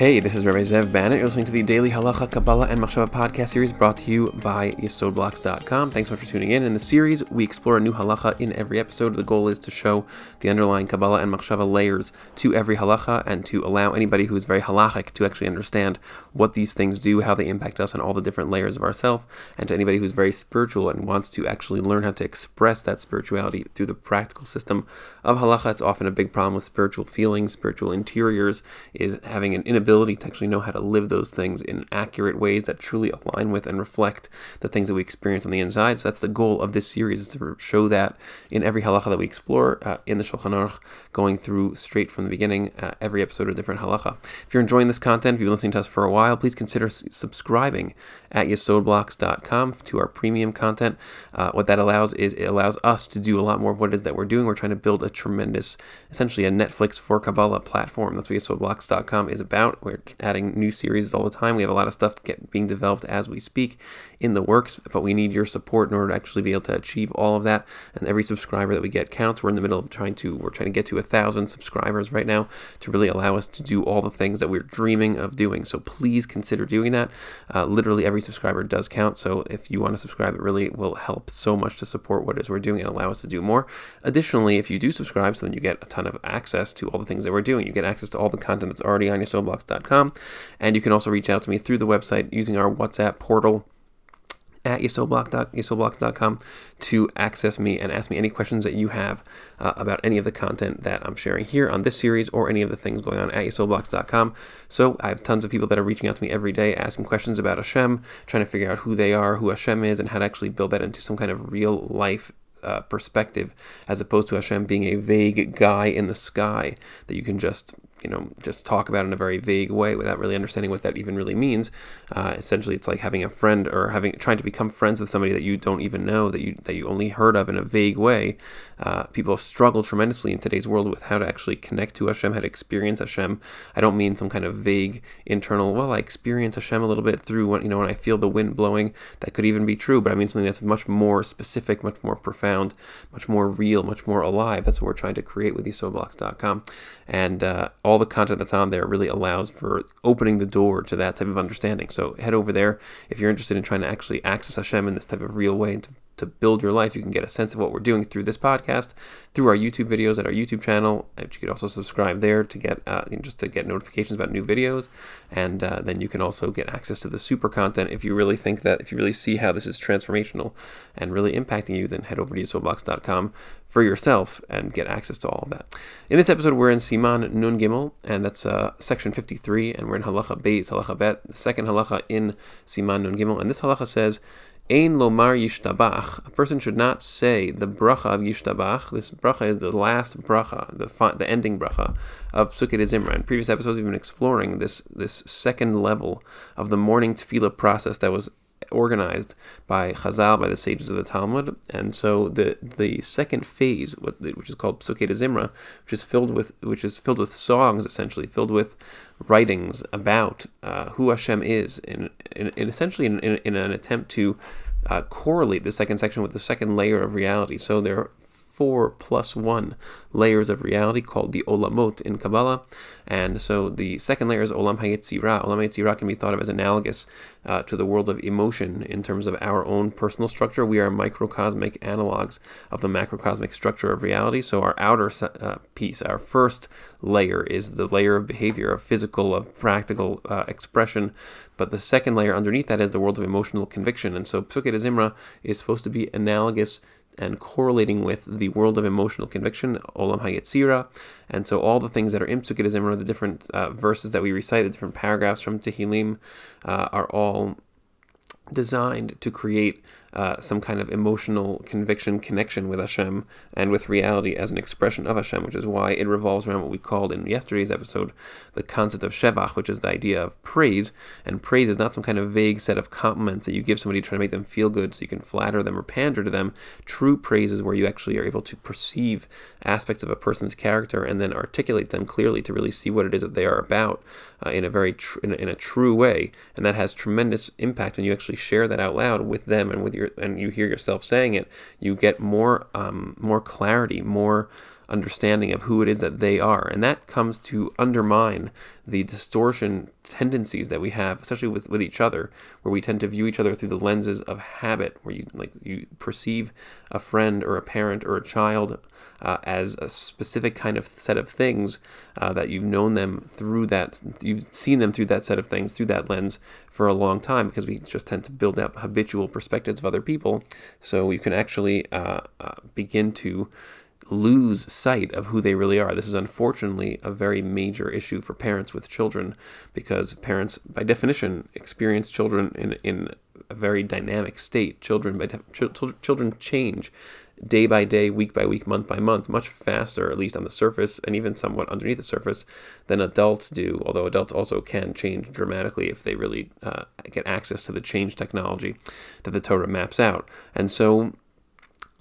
Hey, this is Rabbi Zev Bannet. You're listening to the Daily Halacha, Kabbalah, and Machshava podcast series brought to you by YesodBlocks.com. Thanks so much for tuning in. In the series, we explore a new halacha in every episode. The goal is to show the underlying Kabbalah and Machshava layers to every halacha and to allow anybody who is very halachic to actually understand what these things do, how they impact us, and all the different layers of ourself. And to anybody who's very spiritual and wants to actually learn how to express that spirituality through the practical system of halacha. It's often a big problem with spiritual feelings, spiritual interiors, is having an inability ability to actually know how to live those things in accurate ways that truly align with and reflect the things that we experience on the inside. So that's the goal of this series is to show that in every halacha that we explore uh, in the Shulchan Aruch, going through straight from the beginning, uh, every episode of different halacha. If you're enjoying this content, if you've been listening to us for a while, please consider subscribing at yesodblocks.com to our premium content. Uh, what that allows is it allows us to do a lot more of what it is that we're doing. We're trying to build a tremendous, essentially a Netflix for Kabbalah platform. That's what yesodblocks.com is about. We're adding new series all the time. We have a lot of stuff get, being developed as we speak in the works, but we need your support in order to actually be able to achieve all of that. And every subscriber that we get counts. We're in the middle of trying to we're trying to get to a thousand subscribers right now to really allow us to do all the things that we're dreaming of doing. So please consider doing that. Uh, literally every subscriber does count. So if you want to subscribe, it really will help so much to support what it is we're doing and allow us to do more. Additionally, if you do subscribe, so then you get a ton of access to all the things that we're doing. You get access to all the content that's already on your yesodblocks.com. And you can also reach out to me through the website using our WhatsApp portal at yesodblocks.com to access me and ask me any questions that you have uh, about any of the content that I'm sharing here on this series or any of the things going on at yesodblocks.com. So I have tons of people that are reaching out to me every day asking questions about Hashem, trying to figure out who they are, who Hashem is, and how to actually build that into some kind of real life uh, perspective as opposed to Hashem being a vague guy in the sky that you can just you know just talk about in a very vague way without really understanding what that even really means. Uh, essentially, it's like having a friend or having trying to become friends with somebody that you don't even know that you that you only heard of in a vague way. Uh, people struggle tremendously in today's world with how to actually connect to Hashem, how to experience Hashem. I don't mean some kind of vague internal. Well, I experience Hashem a little bit through when you know when I feel the wind blowing. That could even be true, but I mean something that's much more specific, much more profound, much more real, much more alive. That's what we're trying to create with yesodblocks.com, and uh, all the content that's on there really allows for opening the door to that type of understanding. So head over there if you're interested in trying to actually access Hashem in this type of real way and to to build your life. You can get a sense of what we're doing through this podcast, through our YouTube videos at our YouTube channel. You could also subscribe there to get uh, just to get notifications about new videos, and uh, then you can also get access to the super content. If you really think that, if you really see how this is transformational and really impacting you, then head over to yesodblocks.com for yourself and get access to all of that. In this episode, we're in Siman Nun Gimel, and that's uh, section 53, and we're in Halacha Beis, Halacha Bet, the second halacha in Siman Nun Gimel, and this halacha says. Ein lomar yishtabach. A person should not say the bracha of yishtabach. This bracha is the last bracha, the the ending bracha of de Zimra. In previous episodes, we've been exploring this this second level of the morning tefillah process that was organized by Chazal, by the sages of the Talmud, and so the the second phase, which is called Psukei de Zimra, which is filled with which is filled with songs, essentially filled with writings about uh, who Hashem is, in, in, in essentially in, in, in, an attempt to uh, correlate the second section with the second layer of reality. So there four plus one layers of reality called the Olamot in Kabbalah. And so the second layer is Olam HaYetzirah. Olam HaYetzirah can be thought of as analogous uh, to the world of emotion in terms of our own personal structure. We are microcosmic analogs of the macrocosmic structure of reality. So our outer uh, piece, our first layer, is the layer of behavior, of physical, of practical uh, expression. But the second layer underneath that is the world of emotional conviction. And so Psukei de Zimra is supposed to be analogous and correlating with the world of emotional conviction, Olam HaYetzirah. And so all the things that are in de Zimra, the different uh, verses that we recite, the different paragraphs from Tehillim, uh, are all designed to create uh, some kind of emotional conviction connection with Hashem and with reality as an expression of Hashem, which is why it revolves around what we called in yesterday's episode the concept of Shevach, which is the idea of praise. And praise is not some kind of vague set of compliments that you give somebody to try to make them feel good so you can flatter them or pander to them. True praise is where you actually are able to perceive aspects of a person's character and then articulate them clearly to really see what it is that they are about uh, in a very tr- in, a, in a true way. And that has tremendous impact when you actually share that out loud with them and with your and you hear yourself saying it, you get more um, more clarity, more understanding of who it is that they are. And that comes to undermine the distortion tendencies that we have, especially with, with each other, where we tend to view each other through the lenses of habit, where you like you perceive a friend or a parent or a child uh, as a specific kind of set of things uh, that you've known them through that, you've seen them through that set of things, through that lens for a long time, because we just tend to build up habitual perspectives of other people. So you can actually uh, uh begin to lose sight of who they really are. This is unfortunately a very major issue for parents with children because parents, by definition, experience children in, in a very dynamic state. Children, by def- children change day by day, week by week, month by month, much faster, at least on the surface, and even somewhat underneath the surface, than adults do. Although adults also can change dramatically if they really uh, get access to the change technology that the Torah maps out. And so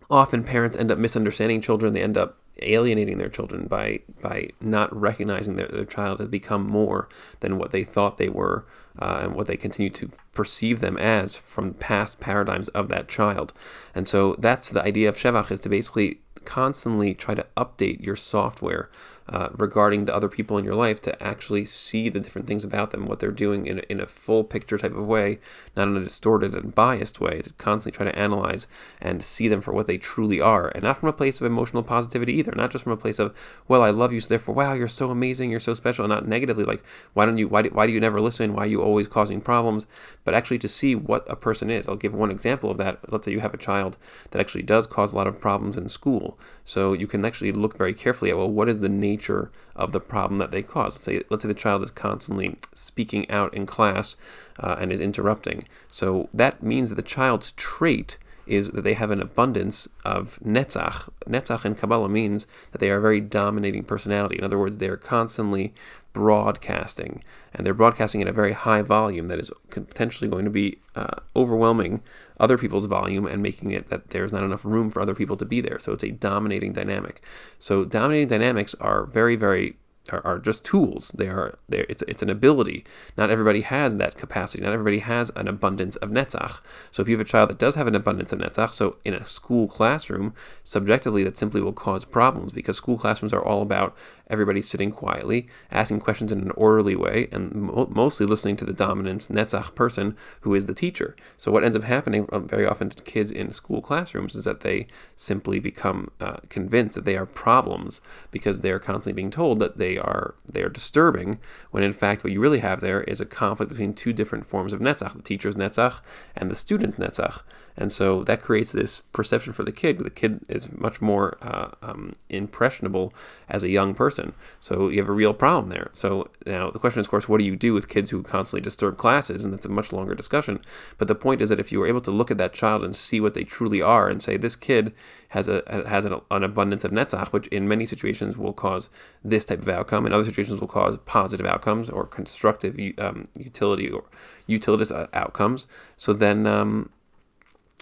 often parents end up misunderstanding children. They end up alienating their children by by not recognizing that their child has become more than what they thought they were uh, and what they continue to perceive them as from past paradigms of that child. And so that's the idea of Shevach is to basically constantly try to update your software uh, regarding the other people in your life to actually see the different things about them, what they're doing in a, in a full picture type of way, not in a distorted and biased way, to constantly try to analyze and see them for what they truly are, and not from a place of emotional positivity either, not just from a place of, well, I love you, so therefore, wow, you're so amazing, you're so special, and not negatively, like, why don't you, why do, why do you never listen, why are you always causing problems, but actually to see what a person is. I'll give one example of that. Let's say you have a child that actually does cause a lot of problems in school, so you can actually look very carefully at, well, what is the nature nature of the problem that they cause. Let's say, let's say the child is constantly speaking out in class uh, and is interrupting. So that means that the child's trait is that they have an abundance of netzach. Netzach in Kabbalah means that they are a very dominating personality. In other words, they are constantly broadcasting, and they're broadcasting at a very high volume that is potentially going to be uh, overwhelming other people's volume and making it that there's not enough room for other people to be there. So it's a dominating dynamic. So dominating dynamics are very, very are, are just tools. They are they it's it's an ability. Not everybody has that capacity. Not everybody has an abundance of netzach. So if you have a child that does have an abundance of netzach, so in a school classroom, subjectively that simply will cause problems because school classrooms are all about everybody sitting quietly, asking questions in an orderly way, and mo- mostly listening to the dominant netzach person who is the teacher. So what ends up happening um, very often to kids in school classrooms is that they simply become uh, convinced that they are problems because they are constantly being told that they are they are disturbing, when in fact what you really have there is a conflict between two different forms of netzach, the teacher's netzach and the student's netzach. And so that creates this perception for the kid. The kid is much more uh, um, impressionable as a young person. So you have a real problem there. So now the question is, of course, what do you do with kids who constantly disturb classes? And that's a much longer discussion. But the point is that if you were able to look at that child and see what they truly are and say, this kid has a has an, an abundance of netzach, which in many situations will cause this type of outcome, in other situations will cause positive outcomes or constructive um, utility or utilitous uh, outcomes. So then um,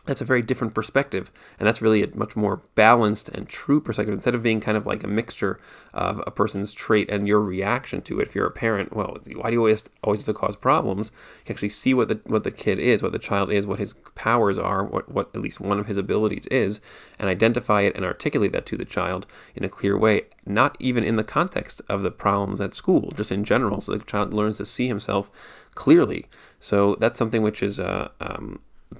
that's a very different perspective and that's really a much more balanced and true perspective. Instead of being kind of like a mixture of a person's trait and your reaction to it if you're a parent well why do you always always have to cause problems? You can actually see what the what the kid is what the child is what his powers are what what at least one of his abilities is and identify it and articulate that to the child in a clear way not even in the context of the problems at school just in general so the child learns to see himself clearly. So that's something which is uh, um,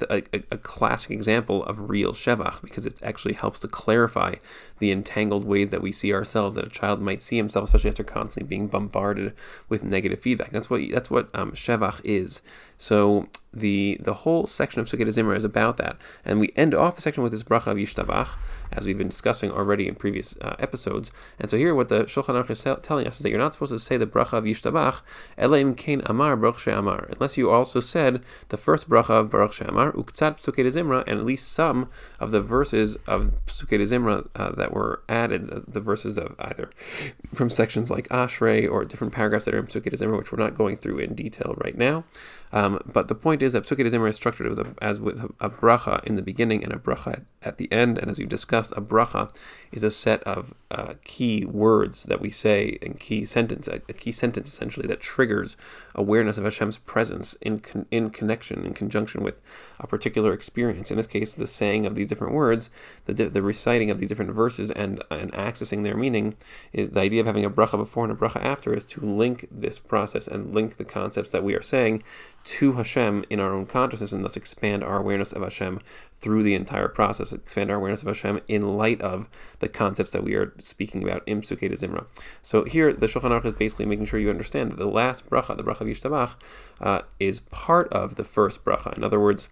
a, a, classic example of real shevach because it actually helps to clarify the entangled ways that we see ourselves that a child might see himself, especially after constantly being bombarded with negative feedback. That's what that's what um, shevach is. So the the whole section of Psukei Zimra is about that, and we end off the section with this bracha of Yishtabach, as we've been discussing already in previous uh, episodes. And so here, what the Shulchan Aruch is telling us is that you're not supposed to say the bracha of Yishtabach, Elaim Kain Amar Baruch Amar, unless you also said the first bracha of Baruch Amar, Uktzat Psukei Zimra, and at least some of the verses of Psukei Zimra uh, that were added, the, the, verses of either from sections like Ashrei or different paragraphs that are in Psukei Zimra, which we're not going through in detail right now. Um, but the point is that Psukei Zimra is structured with a, as with a, bracha in the beginning and a bracha at the end. And as we've discussed, a bracha is a set of uh, key words that we say in key sentence, a, key sentence essentially that triggers awareness of Hashem's presence in con- in connection, in conjunction with a particular experience. In this case, the saying of these different words, the, the reciting of these different verses and and accessing their meaning is the idea of having a bracha before and a bracha after is to link this process and link the concepts that we are saying to Hashem in our own consciousness and thus expand our awareness of Hashem through the entire process, expand our awareness of Hashem in light of the concepts that we are speaking about in Psukei Zimra. So here, the Shulchan Aruch is basically making sure you understand that the last bracha, the bracha of Yishtabach, uh, is part of the first bracha. In other words,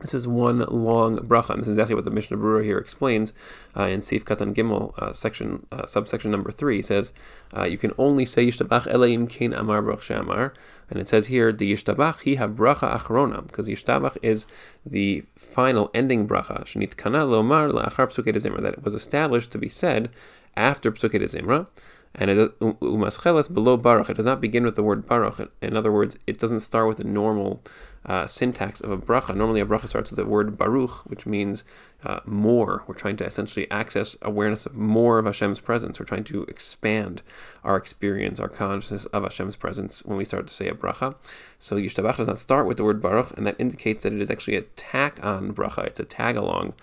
this is one long bracha, and this is exactly what the Mishnah Berurah here explains uh, in Seif Katan Gimel, uh, section uh, subsection number three. He says uh, you can only say Yishtabach Eleim Kain Amar Baruch She'amar, and it says here the Yishtabach Hi Bracha Achrona, because Yishtabach is the final ending bracha. Shnit Kana Lomar La'achar Psukei Zimra that it was established to be said after Psukei Zimra. And it umascheles below baruch. It does not begin with the word baruch. In other words, it doesn't start with the normal uh, syntax of a bracha. Normally, a bracha starts with the word baruch, which means uh, more. We're trying to essentially access awareness of more of Hashem's presence. We're trying to expand our experience, our consciousness of Hashem's presence when we start to say a bracha. So Yishtabach does not start with the word baruch, and that indicates that it is actually a tack on bracha. It's a tag along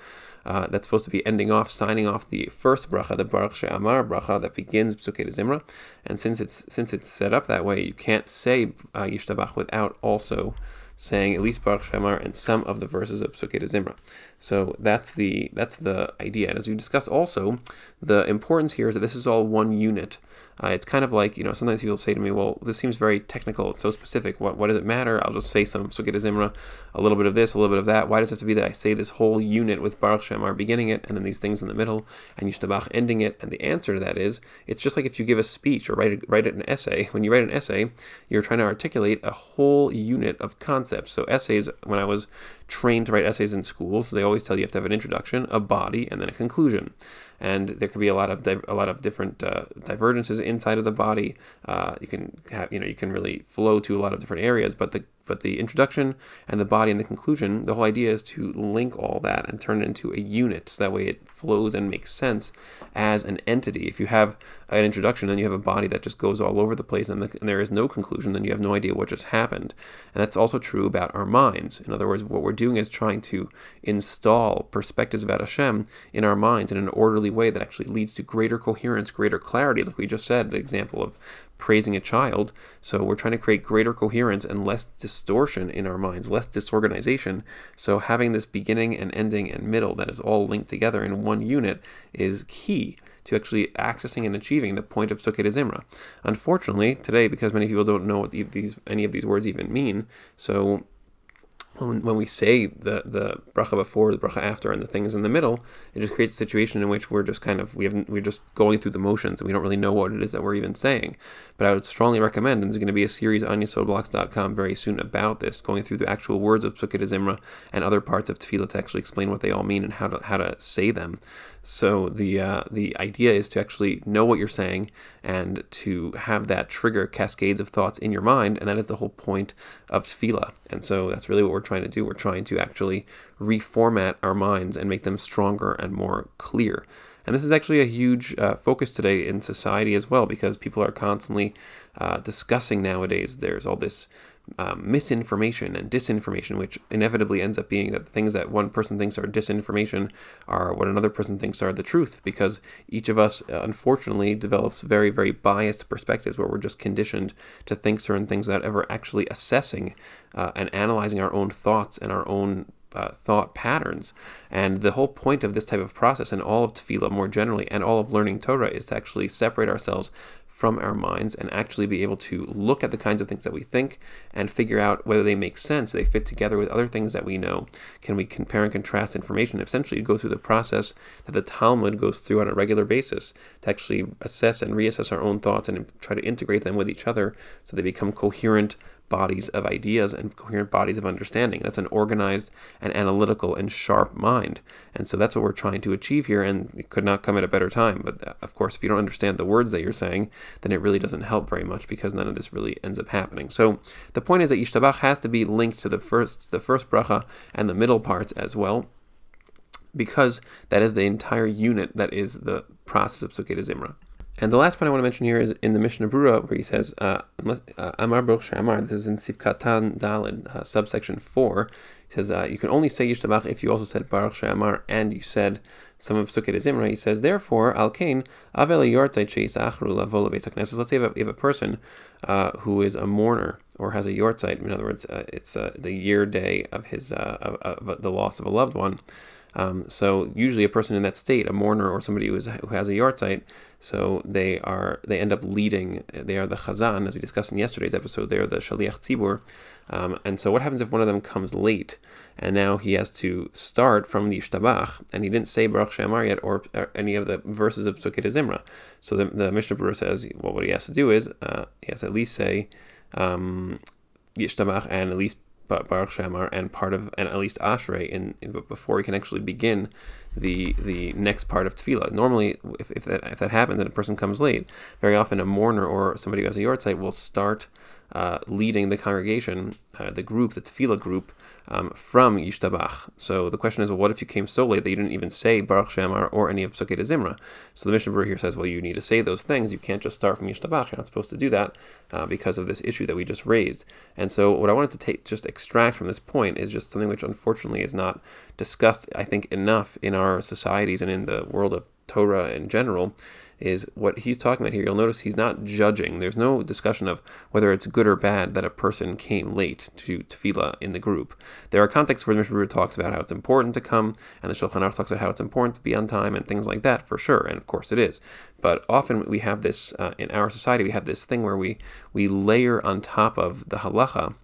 uh, that's supposed to be ending off, signing off the first bracha, the Baruch She'amar bracha that begins Psukei Zimra. And since it's since it's set up that way, you can't say uh, Yishtabach without also saying at least Baruch She'amar and some of the verses of Psukei Zimra. So that's the that's the idea. And as we discussed also, the importance here is that this is all one unit. Uh, it's kind of like, you know, sometimes people say to me, well, this seems very technical. It's so specific. What, what does it matter? I'll just say some Psukei Zimra, a little bit of this, a little bit of that. Why does it have to be that I say this whole unit with Baruch She'amar beginning it and then these things in the middle and Yishtabach ending it? And the answer to that is, it's just like if you give a speech or write, a, write an essay. When you write an essay, you're trying to articulate a whole unit of concepts. So essays, when I was trained to write essays in school, so they always tell you you have to have an introduction, a body, and then a conclusion and there could be a lot of di- a lot of different uh, divergences inside of the body. Uh, you can have you know you can really flow to a lot of different areas, but the but the introduction and the body and the conclusion, the whole idea is to link all that and turn it into a unit, so that way it flows and makes sense as an entity. If you have an introduction and you have a body that just goes all over the place and, the, and there is no conclusion, then you have no idea what just happened. And that's also true about our minds. In other words, what we're doing is trying to install perspectives about Hashem in our minds in an orderly orderly way that actually leads to greater coherence, greater clarity, like we just said, the example of praising a child. So we're trying to create greater coherence and less distortion in our minds, less disorganization. So having this beginning and ending and middle that is all linked together in one unit is key to actually accessing and achieving the point of Psukei Zimra. Unfortunately, today, because many people don't know what these any of these words even mean, so when, when we say the the bracha before, the bracha after, and the things in the middle, it just creates a situation in which we're just kind of we have we're just going through the motions and we don't really know what it is that we're even saying. But I would strongly recommend, and there's going to be a series on yesodblocks.com very soon about this, going through the actual words of Psukei Zimra and other parts of Tefillah to actually explain what they all mean and how to how to say them. So the uh, the idea is to actually know what you're saying and to have that trigger cascades of thoughts in your mind, and that is the whole point of tefillah. And so that's really what we're trying to do. We're trying to actually reformat our minds and make them stronger and more clear. And this is actually a huge uh, focus today in society as well because people are constantly uh, discussing nowadays. There's all this um, misinformation and disinformation, which inevitably ends up being that the things that one person thinks are disinformation are what another person thinks are the truth, because each of us, uh, unfortunately, develops very, very biased perspectives where we're just conditioned to think certain things without ever actually assessing uh, and analyzing our own thoughts and our own uh, thought patterns. And the whole point of this type of process and all of tefillah more generally and all of learning Torah is to actually separate ourselves from our minds and actually be able to look at the kinds of things that we think and figure out whether they make sense, they fit together with other things that we know. Can we compare and contrast information? Essentially, go through the process that the Talmud goes through on a regular basis to actually assess and reassess our own thoughts and try to integrate them with each other so they become coherent bodies of ideas and coherent bodies of understanding. That's an organized and analytical and sharp mind. And so that's what we're trying to achieve here, and it could not come at a better time. But uh, of course, if you don't understand the words that you're saying, then it really doesn't help very much because none of this really ends up happening. So the point is that Yishtabach has to be linked to the first the first bracha and the middle parts as well. Because that is the entire unit that is the process of Psukei Zimra. And the last point I want to mention here is in the Mishnah Berurah, where he says, uh, uh, Amar Baruch She'amar, this is in Seif Katan Dalid, uh, subsection 4. He says, uh, You can only say Yishtabach if you also said Baruch She'amar and you said some of Psukei Zimra. He says, Therefore, Al Kain, Avel Yortzai Cheis Achru Lavo Let's say if a, a person uh, who is a mourner or has a Yortzeit, in other words, uh, it's the year day of his of, of the loss of a loved one. Um, so usually a person in that state, a mourner or somebody who, is, who has a yortzeit, so they are they end up leading. They are the chazan, as we discussed in yesterday's episode. They are the shaliach tzibur. Um, and so what happens if one of them comes late, and now he has to start from the yishtabach, and he didn't say baruch she'amar yet, or, or, any of the verses of Psukei Zimra. So the, the Mishnah Berurah says, well, what he has to do is uh, he has to at least say um, yishtabach and at least but Baruch She'amar and part of and at least Ashrei in, in, before he can actually begin the the next part of tefillah. Normally, if, if that if that happens and a person comes late, very often a mourner or somebody who has a yortzeit will start uh, leading the congregation, uh, the group, the tefillah group, um, from Yishtabach. So the question is, well, what if you came so late that you didn't even say Baruch She'amar or any of Psukei Zimra? So the Berurah here says, well, you need to say those things. You can't just start from Yishtabach. You're not supposed to do that uh, because of this issue that we just raised. And so what I wanted to take, just extract from this point is just something which unfortunately is not discussed, I think, enough in our societies and in the world of Torah in general is what he's talking about here. You'll notice he's not judging. There's no discussion of whether it's good or bad that a person came late to tefillah in the group. There are contexts where the Mishnah talks about how it's important to come, and the Shulchan Aruch talks about how it's important to be on time and things like that, for sure. And of course it is. But often we have this uh, in our society. We have this thing where we we layer on top of the halacha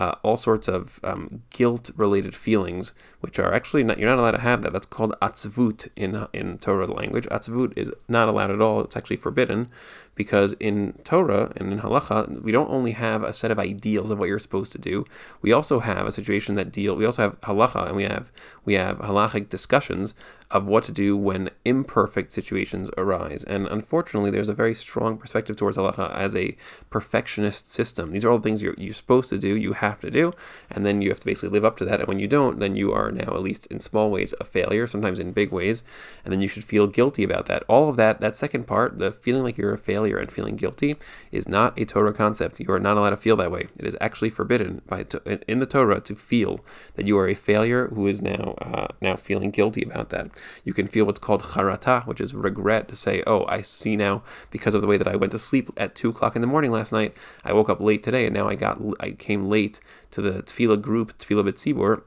uh, all sorts of um, guilt-related feelings, which are actually not, you're not allowed to have that. That's called atzvut in in Torah language. Atzvut is not allowed at all. It's actually forbidden because in Torah and in halacha, we don't only have a set of ideals of what you're supposed to do. We also have a situation that deal. We also have halacha and we have we have halachic discussions of what to do when imperfect situations arise. And unfortunately, there's a very strong perspective towards halacha as a perfectionist system. These are all the things you're, you're supposed to do, you have to do, and then you have to basically live up to that. And when you don't, then you are now, at least in small ways, a failure, sometimes in big ways, and then you should feel guilty about that. All of that, that second part, the feeling like you're a failure and feeling guilty, is not a Torah concept. You are not allowed to feel that way. It is actually forbidden by in the Torah to feel that you are a failure who is now uh, now feeling guilty about that. You can feel what's called charata, which is regret to say, oh, I see now because of the way that I went to sleep at two o'clock in the morning last night. I woke up late today, and now I got I came late to the tefillah group, tefillah b'tzibur,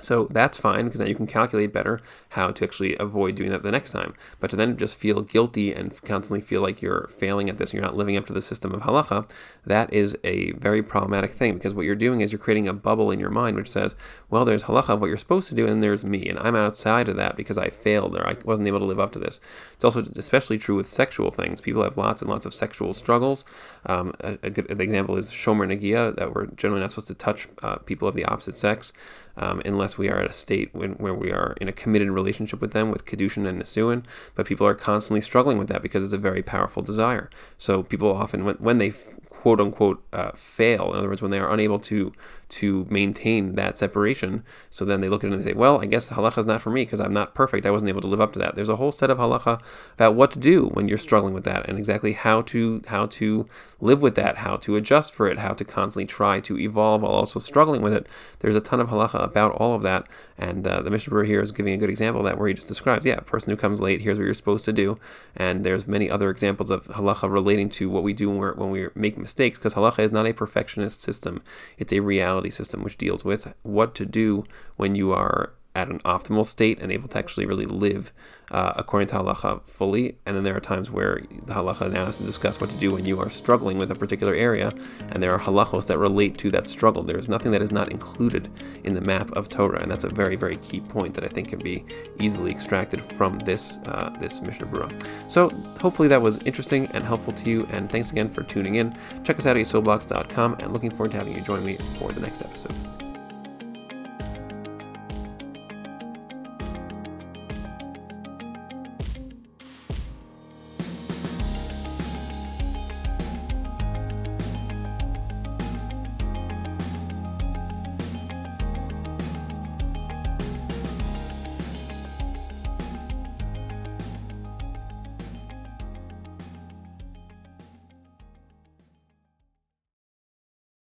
so that's fine because now you can calculate better how to actually avoid doing that the next time. But to then just feel guilty and constantly feel like you're failing at this, you're not living up to the system of halacha, that is a very problematic thing because what you're doing is you're creating a bubble in your mind which says, well, there's halacha of what you're supposed to do, and there's me, and I'm outside of that because I failed or I wasn't able to live up to this. It's also especially true with sexual things. People have lots and lots of sexual struggles. Um, a, a, good example is shomer nagia, that we're generally not supposed to touch uh, people of the opposite sex um, unless we are at a state when, where we are in a committed relationship with them with kedushin and nisuin. But people are constantly struggling with that because it's a very powerful desire. So people often, when, when they quote unquote uh, fail, in other words, when they are unable to to maintain that separation. So then they look at it and they say, well, I guess halacha is not for me because I'm not perfect. I wasn't able to live up to that. There's a whole set of halacha about what to do when you're struggling with that and exactly how to how to live with that, how to adjust for it, how to constantly try to evolve while also struggling with it. There's a ton of halacha about all of that. And uh, the Mishnah here is giving a good example of that where he just describes, yeah, person who comes late, here's what you're supposed to do. And there's many other examples of halacha relating to what we do when, when we make mistakes because halacha is not a perfectionist system. It's a reality system, which deals with what to do when you are at an optimal state and able to actually really live uh, according to halacha fully. And then there are times where the halacha now has to discuss what to do when you are struggling with a particular area, and there are halachos that relate to that struggle. There is nothing that is not included in the map of Torah, and that's a very, very key point that I think can be easily extracted from this uh, this Mishnah Berurah. So hopefully that was interesting and helpful to you, and thanks again for tuning in. Check us out at yesodblocks.com, and looking forward to having you join me for the next episode.